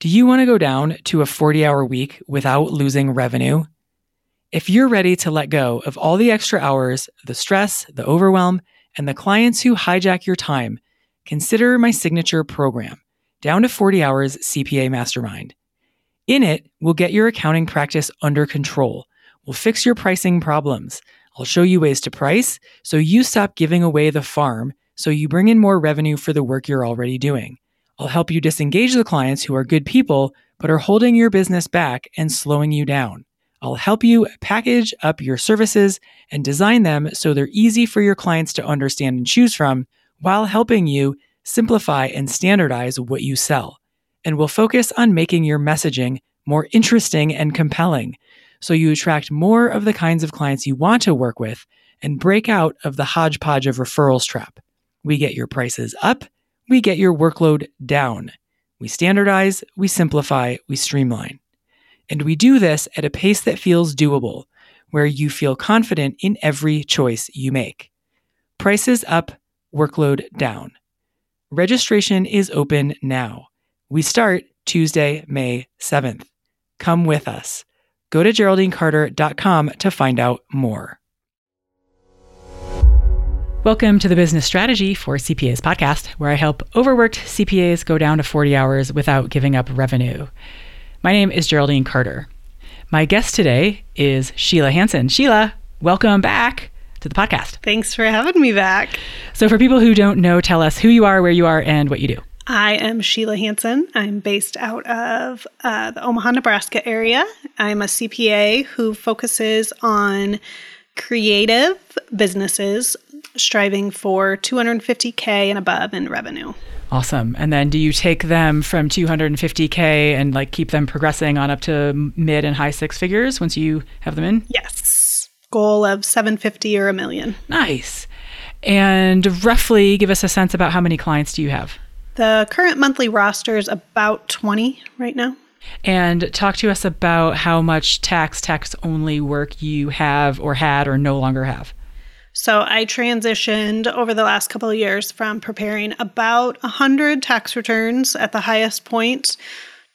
Do you want to go down to a 40 hour week without losing revenue? If you're ready to let go of all the extra hours, the stress, the overwhelm, and the clients who hijack your time, consider my signature program, Down to 40 Hours CPA Mastermind. In it, we'll get your accounting practice under control. We'll fix your pricing problems. I'll show you ways to price so you stop giving away the farm so you bring in more revenue for the work you're already doing. I'll help you disengage the clients who are good people but are holding your business back and slowing you down. I'll help you package up your services and design them so they're easy for your clients to understand and choose from while helping you simplify and standardize what you sell. And we'll focus on making your messaging more interesting and compelling so you attract more of the kinds of clients you want to work with and break out of the hodgepodge of referrals trap. We get your prices up we get your workload down. We standardize, we simplify, we streamline. And we do this at a pace that feels doable, where you feel confident in every choice you make. Prices up, workload down. Registration is open now. We start Tuesday, May 7th. Come with us. Go to GeraldineCarter.com to find out more. Welcome to the Business Strategy for CPAs podcast, where I help overworked CPAs go down to 40 hours without giving up revenue. My name is Geraldine Carter. My guest today is Sheila Hansen. Sheila, welcome back to the podcast. Thanks for having me back. So, for people who don't know, tell us who you are, where you are, and what you do. I am Sheila Hansen. I'm based out of uh, the Omaha, Nebraska area. I'm a CPA who focuses on creative businesses striving for 250K and above in revenue. Awesome. And then do you take them from 250K and like keep them progressing on up to mid and high six figures once you have them in? Yes. Goal of 750 or a million. Nice. And roughly give us a sense about how many clients do you have? The current monthly roster is about 20 right now. And talk to us about how much tax tax only work you have or had or no longer have. So I transitioned over the last couple of years from preparing about 100 tax returns at the highest point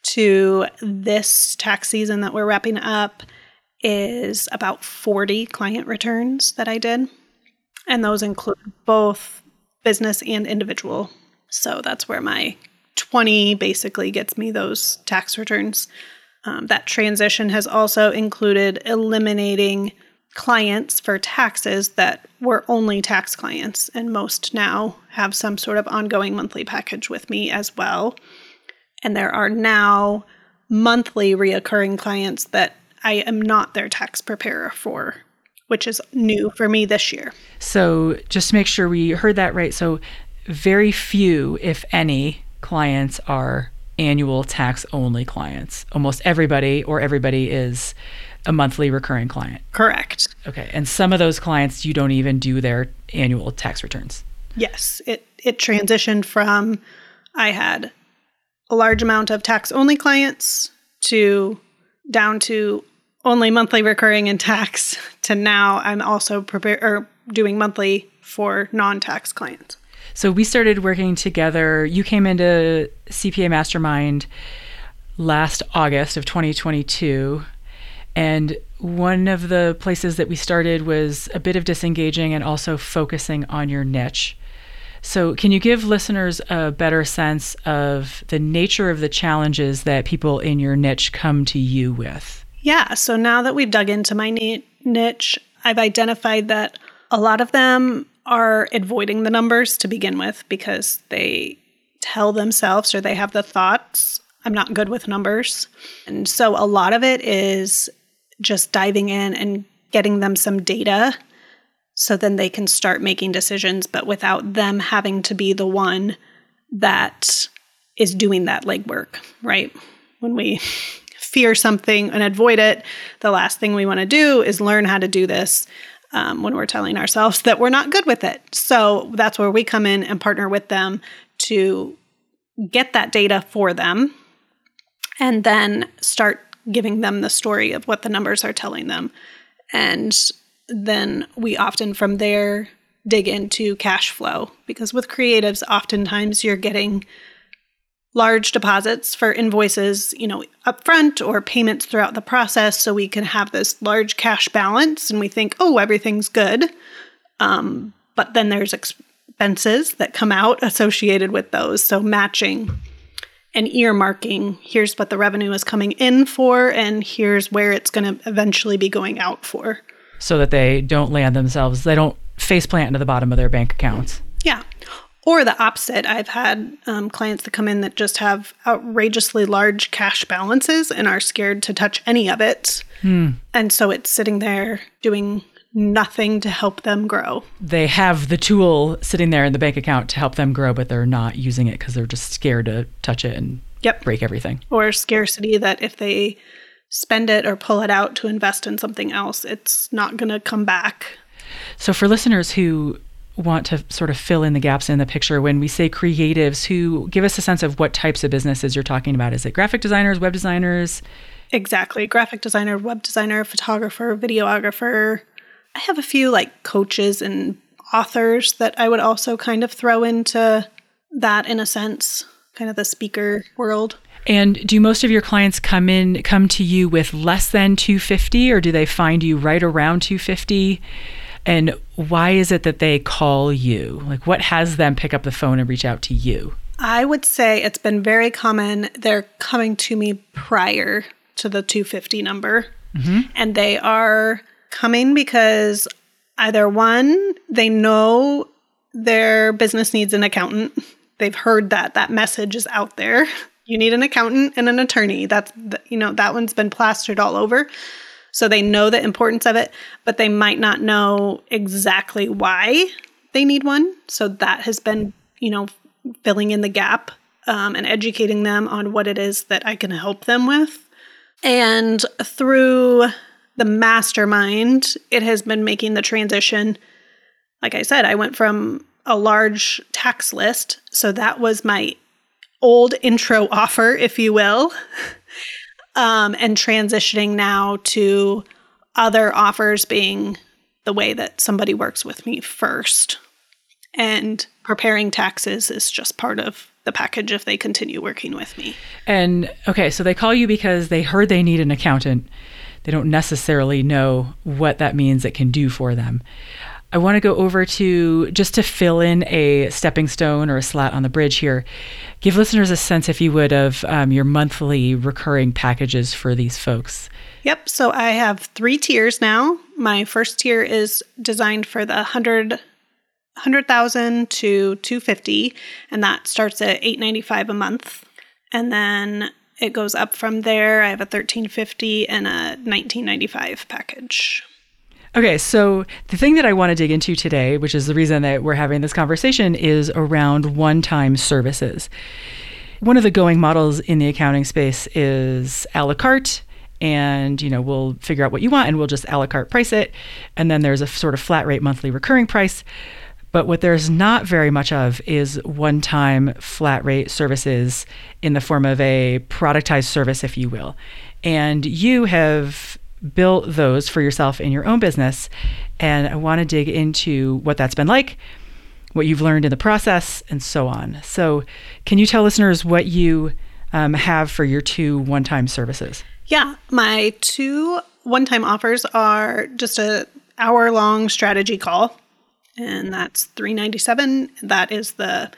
to this tax season that we're wrapping up is about 40 client returns that I did. And those include both business and individual. So that's where my 20 basically gets me those tax returns. Um, that transition has also included eliminating clients for taxes that were only tax clients, and most now have some sort of ongoing monthly package with me as well. And there are now monthly reoccurring clients that I am not their tax preparer for, which is new for me this year. So, just to make sure we heard that right. So, very few, if any, clients are annual tax only clients. Almost everybody or everybody is a monthly recurring client. Correct. Okay. And some of those clients you don't even do their annual tax returns. Yes. It it transitioned from I had a large amount of tax only clients to down to only monthly recurring in tax to now I'm also prepare or doing monthly for non-tax clients. So we started working together. You came into CPA Mastermind last August of 2022 and one of the places that we started was a bit of disengaging and also focusing on your niche. So, can you give listeners a better sense of the nature of the challenges that people in your niche come to you with? Yeah. So, now that we've dug into my niche, I've identified that a lot of them are avoiding the numbers to begin with because they tell themselves or they have the thoughts, I'm not good with numbers. And so, a lot of it is just diving in and getting them some data so then they can start making decisions, but without them having to be the one that is doing that legwork, right? When we fear something and avoid it, the last thing we want to do is learn how to do this um, when we're telling ourselves that we're not good with it. So that's where we come in and partner with them to get that data for them and then start giving them the story of what the numbers are telling them. And then we often from there dig into cash flow because with creatives, oftentimes you're getting large deposits for invoices, you know, upfront or payments throughout the process so we can have this large cash balance and we think, "Oh, everything's good." Um, but then there's expenses that come out associated with those. So matching and earmarking here's what the revenue is coming in for and here's where it's going to eventually be going out for. So that they don't land themselves they don't face plant into the bottom of their bank accounts. Yeah. Or the opposite. I've had um, clients that come in that just have outrageously large cash balances and are scared to touch any of it. Hmm. and so it's sitting there doing nothing to help them grow. They have the tool sitting there in the bank account to help them grow, but they're not using it because they're just scared to touch it and yep. break everything. Or scarcity that if they spend it or pull it out to invest in something else, it's not going to come back. So, for listeners who want to sort of fill in the gaps in the picture, when we say creatives, who give us a sense of what types of businesses you're talking about. Is it graphic designers, web designers? Exactly. Graphic designer, web designer, photographer, videographer, I have a few like coaches and authors that I would also kind of throw into that in a sense, kind of the speaker world. And do most of your clients come in come to you with less than 250 or do they find you right around 250? And why is it that they call you? Like what has them pick up the phone and reach out to you? I would say it's been very common they're coming to me prior to the 250 number. Mm-hmm. And they are coming because either one, they know their business needs an accountant. They've heard that that message is out there. You need an accountant and an attorney. That's you know that one's been plastered all over. So they know the importance of it, but they might not know exactly why they need one. So that has been, you know, filling in the gap um, and educating them on what it is that I can help them with. And through the mastermind, it has been making the transition. Like I said, I went from a large tax list. So that was my old intro offer, if you will, um, and transitioning now to other offers being the way that somebody works with me first. And preparing taxes is just part of the package if they continue working with me. And okay, so they call you because they heard they need an accountant they don't necessarily know what that means it can do for them. I want to go over to just to fill in a stepping stone or a slat on the bridge here. Give listeners a sense, if you would, of um, your monthly recurring packages for these folks. Yep. So I have three tiers now. My first tier is designed for the 100 100,000 to 250 and that starts at 895 a month. And then it goes up from there. I have a 1350 and a 1995 package. Okay, so the thing that I want to dig into today, which is the reason that we're having this conversation, is around one time services. One of the going models in the accounting space is a la carte and you know we'll figure out what you want and we'll just a la carte price it and then there's a sort of flat rate monthly recurring price but what there's not very much of is one time flat rate services in the form of a productized service, if you will. And you have built those for yourself in your own business. And I want to dig into what that's been like, what you've learned in the process, and so on. So, can you tell listeners what you um, have for your two one time services? Yeah, my two one time offers are just a hour long strategy call and that's 397 that is the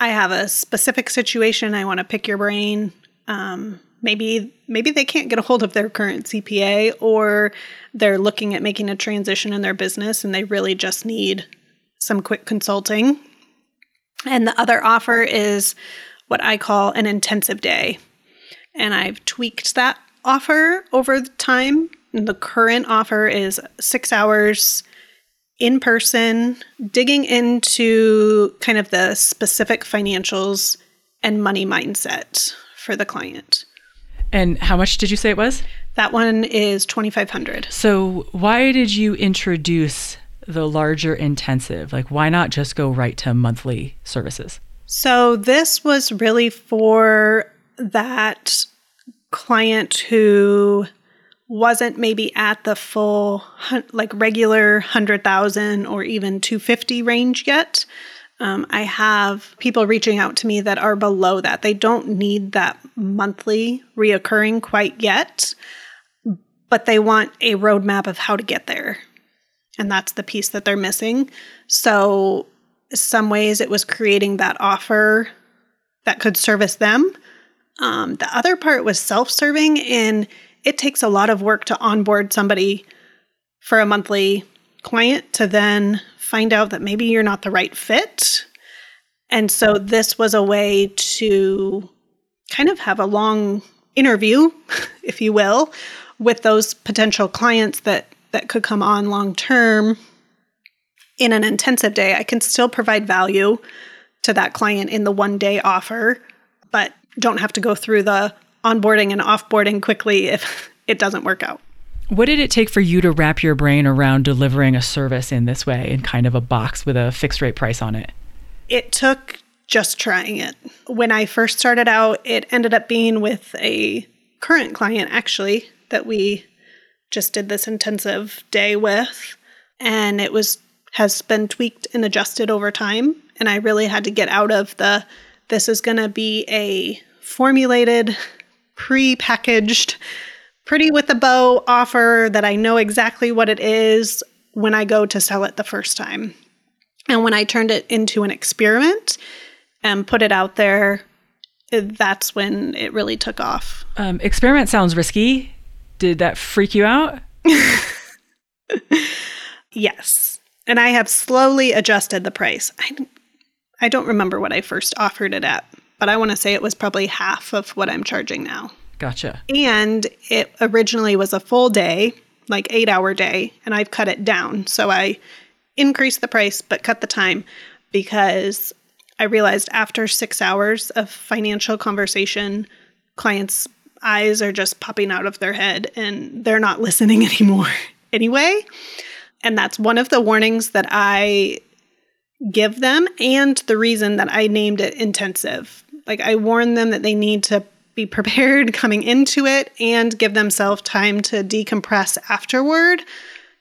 i have a specific situation. I want to pick your brain. Um, maybe maybe they can't get a hold of their current cpa or they're looking at making a transition in their business and they really just need some quick consulting. And the other offer is what i call an intensive day. And i've tweaked that offer over time. The current offer is six hours in person, digging into kind of the specific financials and money mindset for the client. And how much did you say it was? That one is 2500. So, why did you introduce the larger intensive? Like why not just go right to monthly services? So, this was really for that client who wasn't maybe at the full like regular 100,000 or even 250 range yet. Um, I have people reaching out to me that are below that. They don't need that monthly reoccurring quite yet, but they want a roadmap of how to get there. And that's the piece that they're missing. So, some ways it was creating that offer that could service them. Um, the other part was self serving, and it takes a lot of work to onboard somebody for a monthly client to then find out that maybe you're not the right fit. And so this was a way to kind of have a long interview, if you will, with those potential clients that that could come on long term in an intensive day. I can still provide value to that client in the one day offer, but don't have to go through the onboarding and offboarding quickly if it doesn't work out. What did it take for you to wrap your brain around delivering a service in this way in kind of a box with a fixed rate price on it? It took just trying it. When I first started out, it ended up being with a current client actually that we just did this intensive day with and it was has been tweaked and adjusted over time and I really had to get out of the this is going to be a formulated pre-packaged pretty with a bow offer that I know exactly what it is when I go to sell it the first time. And when I turned it into an experiment and put it out there, that's when it really took off. Um, experiment sounds risky. Did that freak you out? yes. And I have slowly adjusted the price. I, I don't remember what I first offered it at, but I want to say it was probably half of what I'm charging now. Gotcha. And it originally was a full day, like eight hour day, and I've cut it down. So I increased the price but cut the time because I realized after six hours of financial conversation, clients' eyes are just popping out of their head and they're not listening anymore anyway. And that's one of the warnings that I give them and the reason that I named it intensive. Like I warn them that they need to be prepared coming into it and give themselves time to decompress afterward,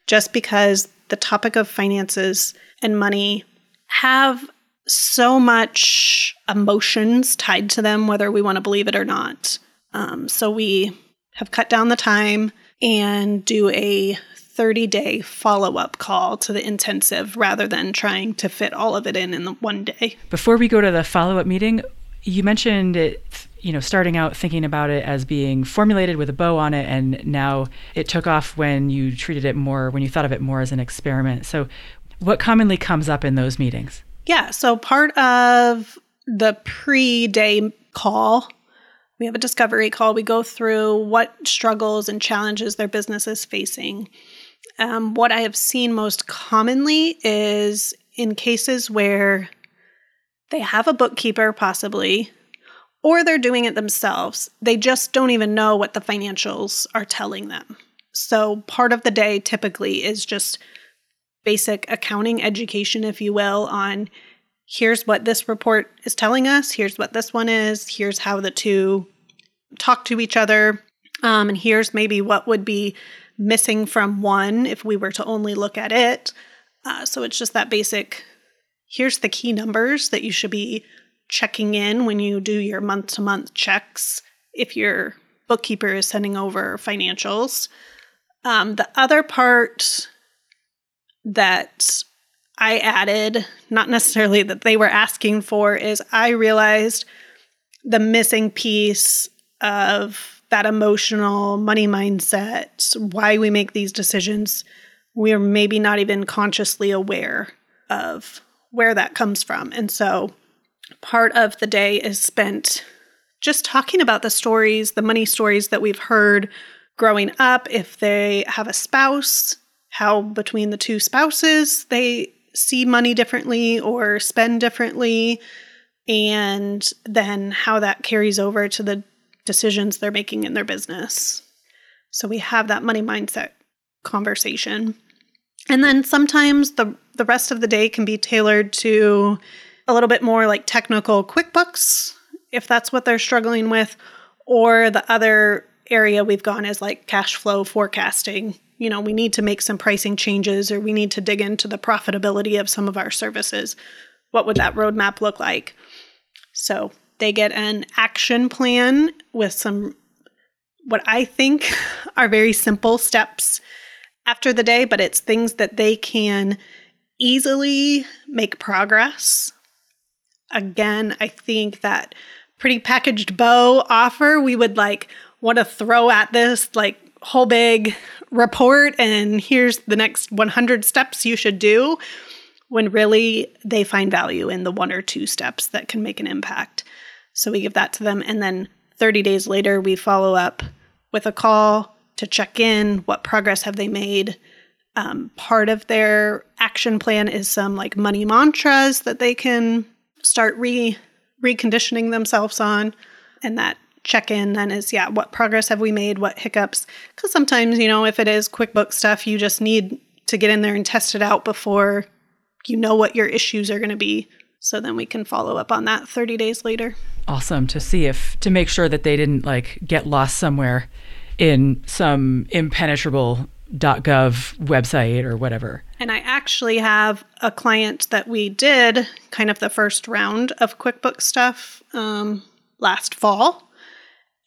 just because the topic of finances and money have so much emotions tied to them, whether we want to believe it or not. Um, so we have cut down the time and do a 30 day follow up call to the intensive rather than trying to fit all of it in in one day. Before we go to the follow up meeting, you mentioned it you know, starting out thinking about it as being formulated with a bow on it, and now it took off when you treated it more, when you thought of it more as an experiment. So, what commonly comes up in those meetings? Yeah. So, part of the pre day call, we have a discovery call. We go through what struggles and challenges their business is facing. Um, what I have seen most commonly is in cases where they have a bookkeeper, possibly, or they're doing it themselves. They just don't even know what the financials are telling them. So, part of the day typically is just basic accounting education, if you will, on here's what this report is telling us, here's what this one is, here's how the two talk to each other, um, and here's maybe what would be missing from one if we were to only look at it. Uh, so, it's just that basic here's the key numbers that you should be checking in when you do your month to month checks if your bookkeeper is sending over financials. Um, the other part that I added, not necessarily that they were asking for, is I realized the missing piece of that emotional money mindset, why we make these decisions. We are maybe not even consciously aware of where that comes from. And so part of the day is spent just talking about the stories, the money stories that we've heard growing up. If they have a spouse, how between the two spouses they see money differently or spend differently, and then how that carries over to the decisions they're making in their business. So we have that money mindset conversation. And then sometimes the the rest of the day can be tailored to a little bit more like technical QuickBooks, if that's what they're struggling with, or the other area we've gone is like cash flow forecasting. You know, we need to make some pricing changes or we need to dig into the profitability of some of our services. what would that roadmap look like? So they get an action plan with some what I think are very simple steps after the day, but it's things that they can easily make progress. Again, I think that pretty packaged bow offer we would like want to throw at this like whole big report and here's the next 100 steps you should do when really they find value in the one or two steps that can make an impact. So we give that to them and then 30 days later we follow up with a call to check in what progress have they made. Um, part of their action plan is some like money mantras that they can start re reconditioning themselves on. And that check in then is yeah what progress have we made what hiccups? Because sometimes you know if it is quickbook stuff you just need to get in there and test it out before you know what your issues are going to be. So then we can follow up on that 30 days later. Awesome to see if to make sure that they didn't like get lost somewhere in some impenetrable .gov website or whatever. And I actually have a client that we did kind of the first round of QuickBooks stuff um, last fall.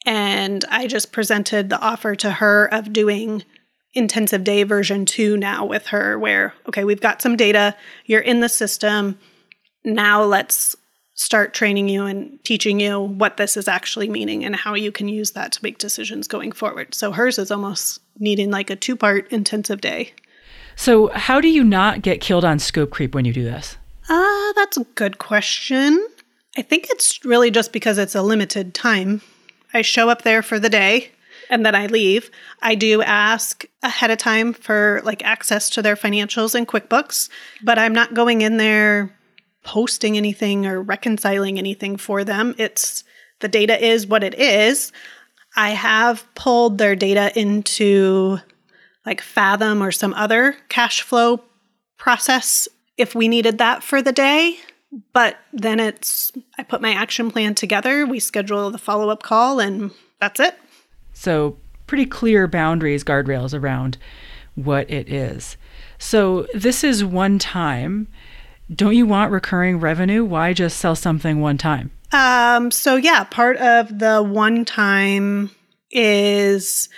And I just presented the offer to her of doing intensive day version two now with her, where, okay, we've got some data, you're in the system. Now let's start training you and teaching you what this is actually meaning and how you can use that to make decisions going forward. So hers is almost needing like a two part intensive day. So, how do you not get killed on scope creep when you do this? Ah, uh, that's a good question. I think it's really just because it's a limited time. I show up there for the day and then I leave. I do ask ahead of time for like access to their financials and QuickBooks, but I'm not going in there posting anything or reconciling anything for them. It's the data is what it is. I have pulled their data into like Fathom or some other cash flow process if we needed that for the day. But then it's, I put my action plan together, we schedule the follow up call, and that's it. So, pretty clear boundaries, guardrails around what it is. So, this is one time don't you want recurring revenue? Why just sell something one time? Um, so yeah, part of the one time is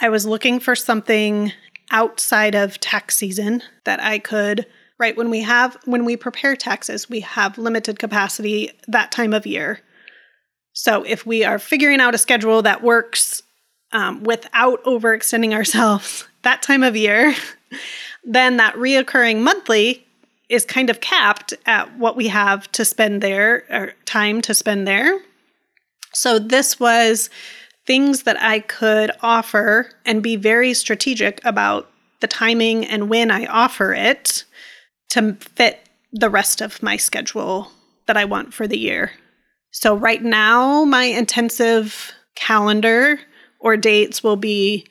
I was looking for something outside of tax season that I could right when we have when we prepare taxes, we have limited capacity that time of year. So if we are figuring out a schedule that works um, without overextending ourselves that time of year, then that reoccurring monthly is kind of capped at what we have to spend there or time to spend there. So this was things that I could offer and be very strategic about the timing and when I offer it to fit the rest of my schedule that I want for the year. So right now my intensive calendar or dates will be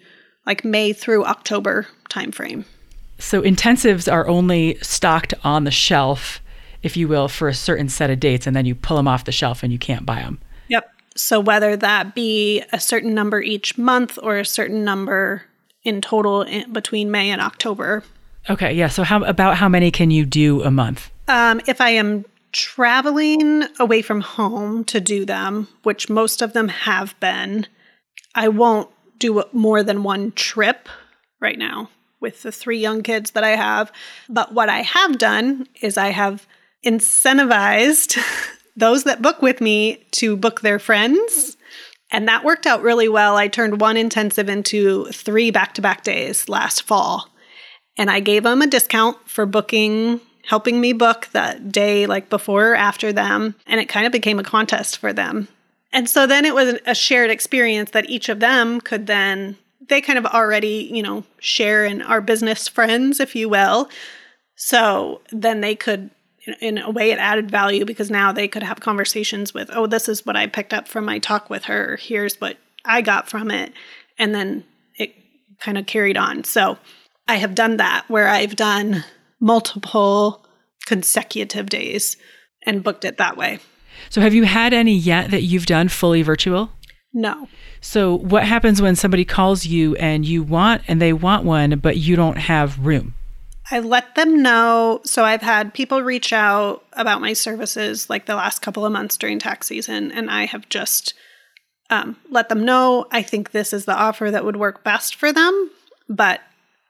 like May through October timeframe. So intensives are only stocked on the shelf, if you will, for a certain set of dates, and then you pull them off the shelf and you can't buy them. Yep. So whether that be a certain number each month or a certain number in total in between May and October. Okay. Yeah. So how about how many can you do a month? Um, if I am traveling away from home to do them, which most of them have been, I won't do more than one trip right now with the three young kids that I have. But what I have done is I have incentivized those that book with me to book their friends. And that worked out really well. I turned one intensive into three back to back days last fall. And I gave them a discount for booking, helping me book that day, like before or after them. And it kind of became a contest for them. And so then it was a shared experience that each of them could then they kind of already, you know, share in our business friends, if you will. So then they could, in a way, it added value because now they could have conversations with, oh, this is what I picked up from my talk with her. Here's what I got from it. And then it kind of carried on. So I have done that where I've done multiple consecutive days and booked it that way. So have you had any yet that you've done fully virtual? No. So, what happens when somebody calls you and you want and they want one, but you don't have room? I let them know. So I've had people reach out about my services like the last couple of months during tax season, and I have just um, let them know I think this is the offer that would work best for them. But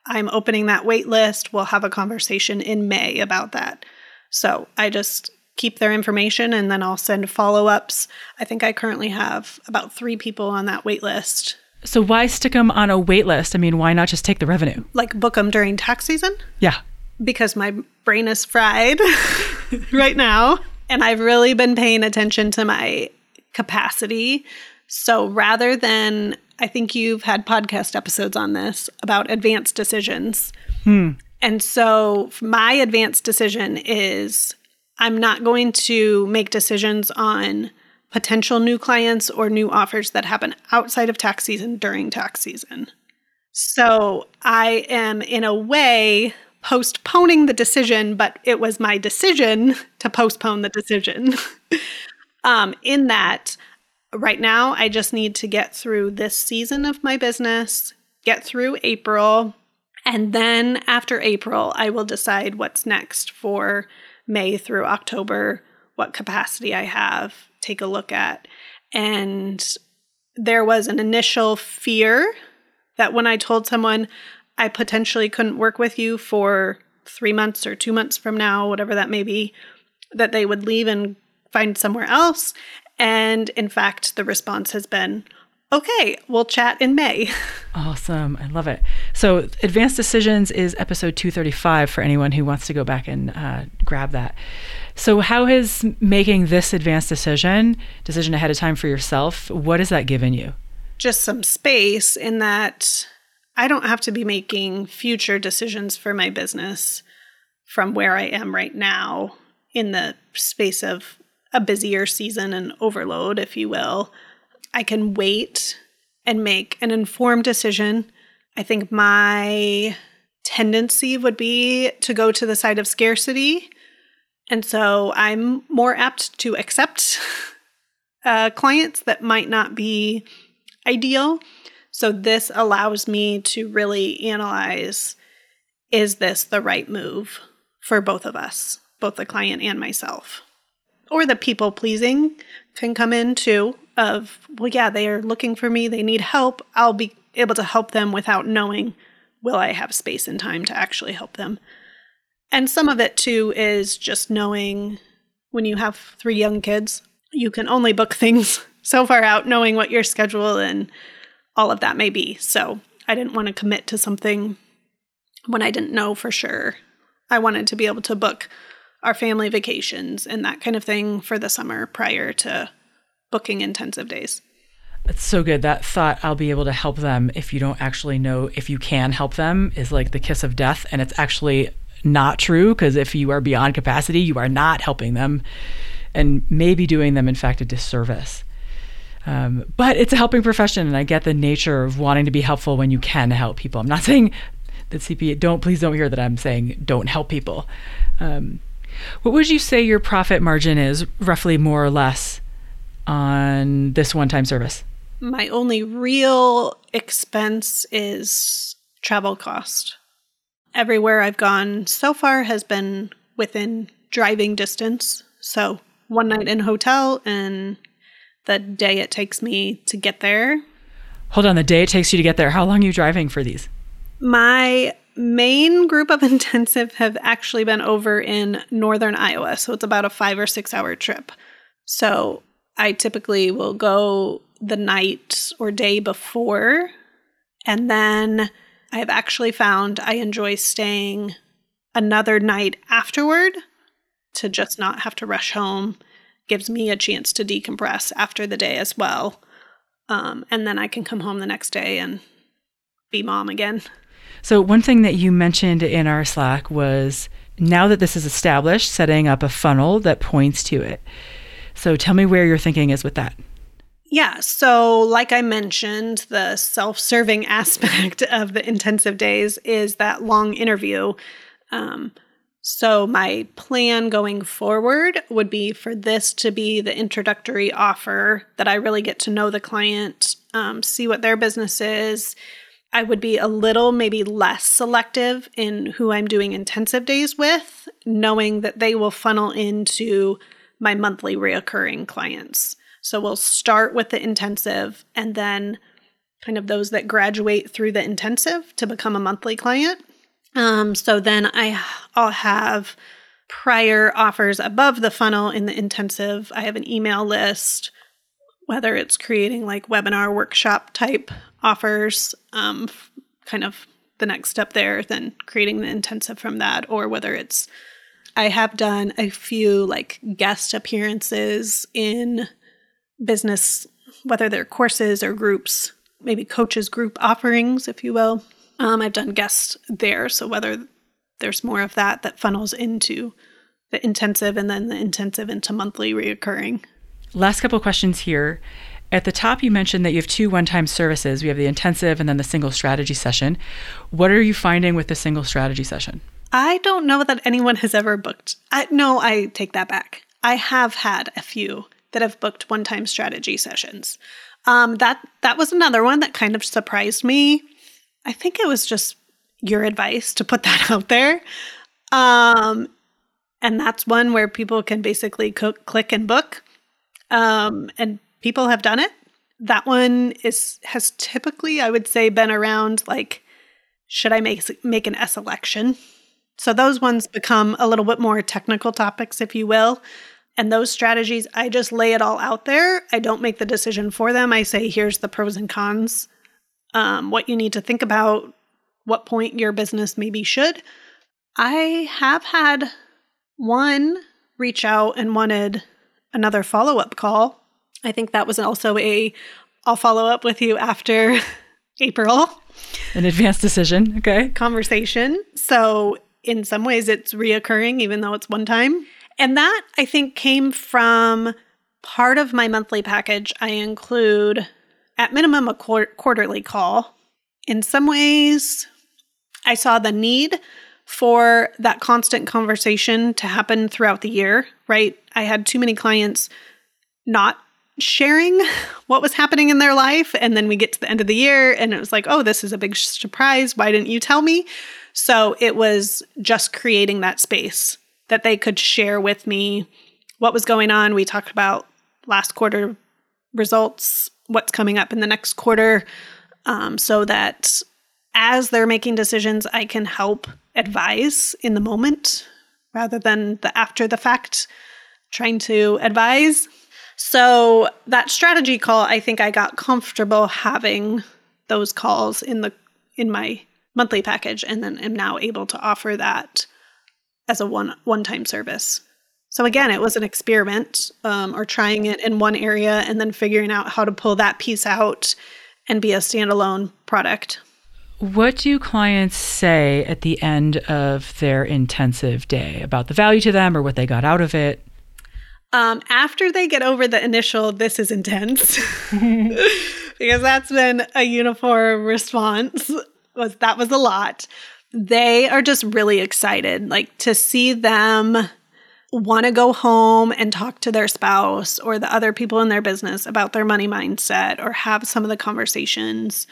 I'm opening that wait list. We'll have a conversation in May about that. So I just keep their information and then I'll send follow ups. I think I currently have about three people on that wait list. So why stick them on a wait list? I mean, why not just take the revenue? Like book them during tax season? Yeah. Because my brain is fried right now. And I've really been paying attention to my capacity. So rather than, I think you've had podcast episodes on this about advanced decisions. Hmm. And so my advanced decision is I'm not going to make decisions on potential new clients or new offers that happen outside of tax season during tax season. So I am, in a way, postponing the decision, but it was my decision to postpone the decision. um, in that, right now, I just need to get through this season of my business, get through April, and then after April, I will decide what's next for May through October, what capacity I have, take a look at. And there was an initial fear that when I told someone I potentially couldn't work with you for three months or two months from now, whatever that may be, that they would leave and find somewhere else. And in fact, the response has been, okay, we'll chat in May. Awesome. I love it. So, Advanced Decisions is episode 235 for anyone who wants to go back and uh, grab that. So, how has making this advanced decision, decision ahead of time for yourself, what has that given you? Just some space in that I don't have to be making future decisions for my business from where I am right now in the space of a busier season and overload, if you will. I can wait and make an informed decision. I think my tendency would be to go to the side of scarcity. And so I'm more apt to accept uh, clients that might not be ideal. So this allows me to really analyze is this the right move for both of us, both the client and myself? Or the people pleasing can come in too of, well, yeah, they are looking for me, they need help. I'll be able to help them without knowing will I have space and time to actually help them. And some of it too is just knowing when you have three young kids, you can only book things so far out, knowing what your schedule and all of that may be. So I didn't want to commit to something when I didn't know for sure. I wanted to be able to book our family vacations and that kind of thing for the summer prior to booking intensive days. It's so good. That thought, I'll be able to help them if you don't actually know if you can help them, is like the kiss of death. And it's actually not true because if you are beyond capacity, you are not helping them and maybe doing them, in fact, a disservice. Um, but it's a helping profession, and I get the nature of wanting to be helpful when you can help people. I'm not saying that CPA, don't, please don't hear that I'm saying don't help people. Um, what would you say your profit margin is, roughly more or less, on this one time service? My only real expense is travel cost. Everywhere I've gone so far has been within driving distance. So, one night in a hotel and the day it takes me to get there. Hold on, the day it takes you to get there. How long are you driving for these? My main group of intensive have actually been over in northern Iowa. So it's about a five or six hour trip. So I typically will go the night or day before. And then I've actually found I enjoy staying another night afterward to just not have to rush home. Gives me a chance to decompress after the day as well. Um, and then I can come home the next day and be mom again. So, one thing that you mentioned in our Slack was now that this is established, setting up a funnel that points to it. So tell me where your thinking is with that. Yeah. So, like I mentioned, the self serving aspect of the intensive days is that long interview. Um, so, my plan going forward would be for this to be the introductory offer that I really get to know the client, um, see what their business is. I would be a little maybe less selective in who I'm doing intensive days with, knowing that they will funnel into my monthly reoccurring clients. So we'll start with the intensive and then kind of those that graduate through the intensive to become a monthly client. Um, so then I, I'll have prior offers above the funnel in the intensive. I have an email list, whether it's creating like webinar workshop type offers, um, kind of the next step there, then creating the intensive from that, or whether it's I have done a few like guest appearances in business, whether they're courses or groups, maybe coaches group offerings, if you will. Um, I've done guests there, so whether there's more of that that funnels into the intensive and then the intensive into monthly reoccurring. Last couple questions here. At the top, you mentioned that you have two one time services. We have the intensive and then the single strategy session. What are you finding with the single strategy session? I don't know that anyone has ever booked. I, no, I take that back. I have had a few that have booked one time strategy sessions. Um, that that was another one that kind of surprised me. I think it was just your advice to put that out there. Um, and that's one where people can basically co- click and book. Um, and people have done it. That one is has typically, I would say, been around like, should I make make an S election? So those ones become a little bit more technical topics, if you will. And those strategies, I just lay it all out there. I don't make the decision for them. I say, here's the pros and cons, um, what you need to think about, what point your business maybe should. I have had one reach out and wanted another follow up call. I think that was also a I'll follow up with you after April. An advanced decision. Okay. Conversation. So, in some ways, it's reoccurring, even though it's one time. And that I think came from part of my monthly package. I include, at minimum, a qu- quarterly call. In some ways, I saw the need for that constant conversation to happen throughout the year, right? I had too many clients not sharing what was happening in their life. And then we get to the end of the year and it was like, oh, this is a big surprise. Why didn't you tell me? So it was just creating that space that they could share with me what was going on. We talked about last quarter results, what's coming up in the next quarter, um, so that as they're making decisions, I can help advise in the moment rather than the after the fact trying to advise. So that strategy call, I think I got comfortable having those calls in the in my monthly package and then am now able to offer that as a one one time service. So again, it was an experiment um, or trying it in one area and then figuring out how to pull that piece out and be a standalone product. What do clients say at the end of their intensive day about the value to them or what they got out of it? Um, after they get over the initial, this is intense, because that's been a uniform response. Was that was a lot. They are just really excited, like to see them want to go home and talk to their spouse or the other people in their business about their money mindset or have some of the conversations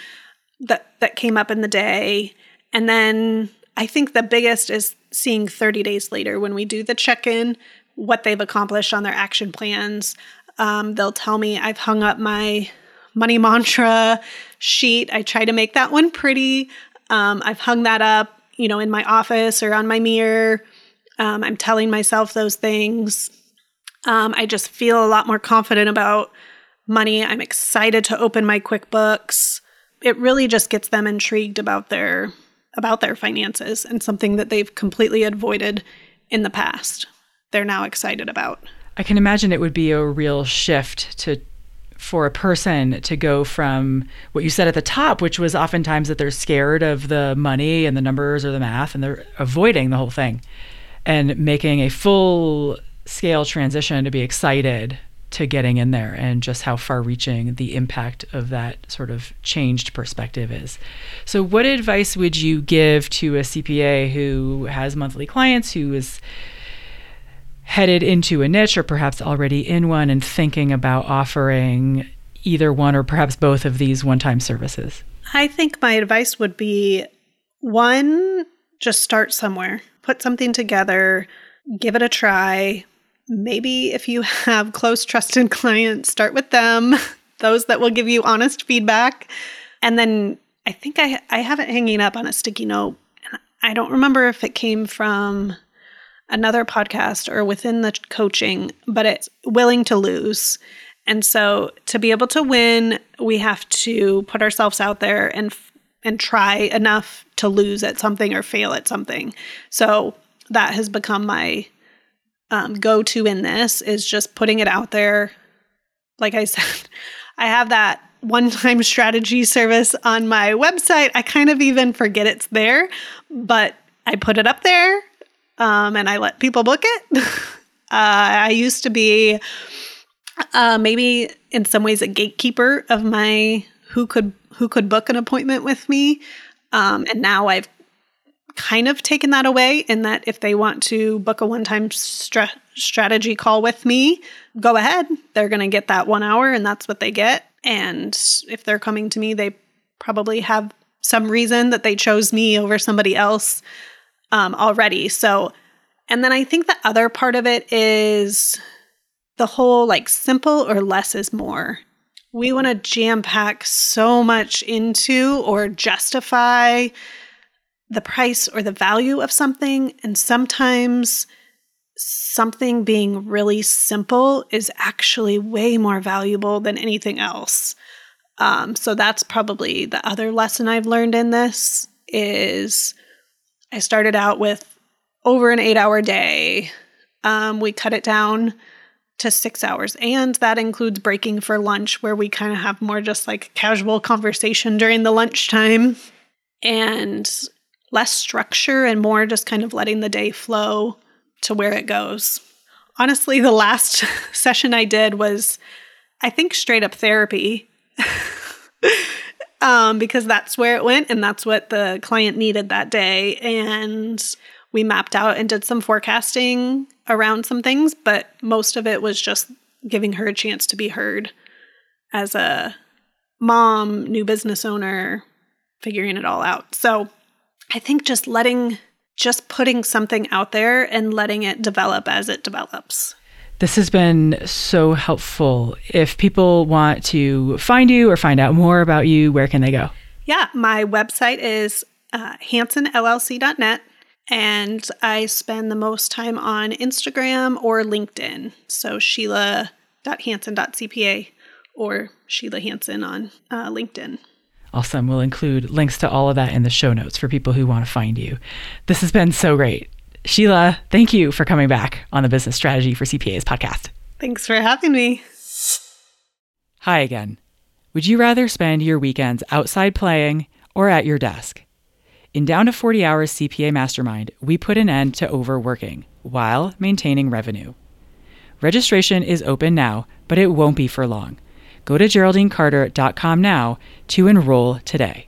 that that came up in the day. And then i think the biggest is seeing 30 days later when we do the check-in what they've accomplished on their action plans. Um, they'll tell me i've hung up my money mantra sheet. I try to make that one pretty. Um, i've hung that up you know in my office or on my mirror. Um, i'm telling myself those things. Um, i just feel a lot more confident about money. I'm excited to open my QuickBooks it really just gets them intrigued about their about their finances and something that they've completely avoided in the past. They're now excited about. I can imagine it would be a real shift to for a person to go from what you said at the top, which was oftentimes that they're scared of the money and the numbers or the math and they're avoiding the whole thing and making a full scale transition to be excited to getting in there and just how far reaching the impact of that sort of changed perspective is. So, what advice would you give to a CPA who has monthly clients, who is headed into a niche or perhaps already in one and thinking about offering either one or perhaps both of these one time services? I think my advice would be one, just start somewhere, put something together, give it a try. Maybe if you have close, trusted clients, start with them, those that will give you honest feedback. And then I think I, I have it hanging up on a sticky note. I don't remember if it came from another podcast or within the coaching, but it's willing to lose. And so to be able to win, we have to put ourselves out there and and try enough to lose at something or fail at something. So that has become my um, go to in this is just putting it out there. Like I said, I have that one time strategy service on my website. I kind of even forget it's there, but I put it up there um, and I let people book it. uh, I used to be uh, maybe in some ways a gatekeeper of my who could who could book an appointment with me, um, and now I've kind of taken that away in that if they want to book a one time stra- strategy call with me, go ahead. They're going to get that one hour, and that's what they get. And if they're coming to me, they probably have some reason that they chose me over somebody else um, already. So, and then I think the other part of it is the whole like simple or less is more. We want to jam pack so much into or justify the price or the value of something. And sometimes something being really simple is actually way more valuable than anything else. Um, so that's probably the other lesson I've learned in this is I started out with over an eight hour day. Um, we cut it down to six hours, and that includes breaking for lunch, where we kind of have more just like casual conversation during the lunchtime and less structure and more just kind of letting the day flow to where it goes. Honestly, the last session I did was, I think, straight up therapy. um, because that's where it went and that's what the client needed that day. And we mapped out and did some forecasting around some things, but most of it was just giving her a chance to be heard as a mom, new business owner, figuring it all out. So I think just letting, just putting something out there and letting it develop as it develops. This has been so helpful. If people want to find you or find out more about you, where can they go? Yeah, my website is uh, hansenllc.net, and I spend the most time on Instagram or LinkedIn. So sheila.hansen.cpa or Sheila Hansen on uh, LinkedIn. Awesome. We'll include links to all of that in the show notes for people who want to find you. This has been so great. Sheila, thank you for coming back on the Business Strategy for CPAs podcast. Thanks for having me. Hi again. Would you rather spend your weekends outside playing or at your desk? In Down to 40 Hours CPA Mastermind, we put an end to overworking while maintaining revenue. Registration is open now, but it won't be for long. Go to GeraldineCarter.com now to enroll today.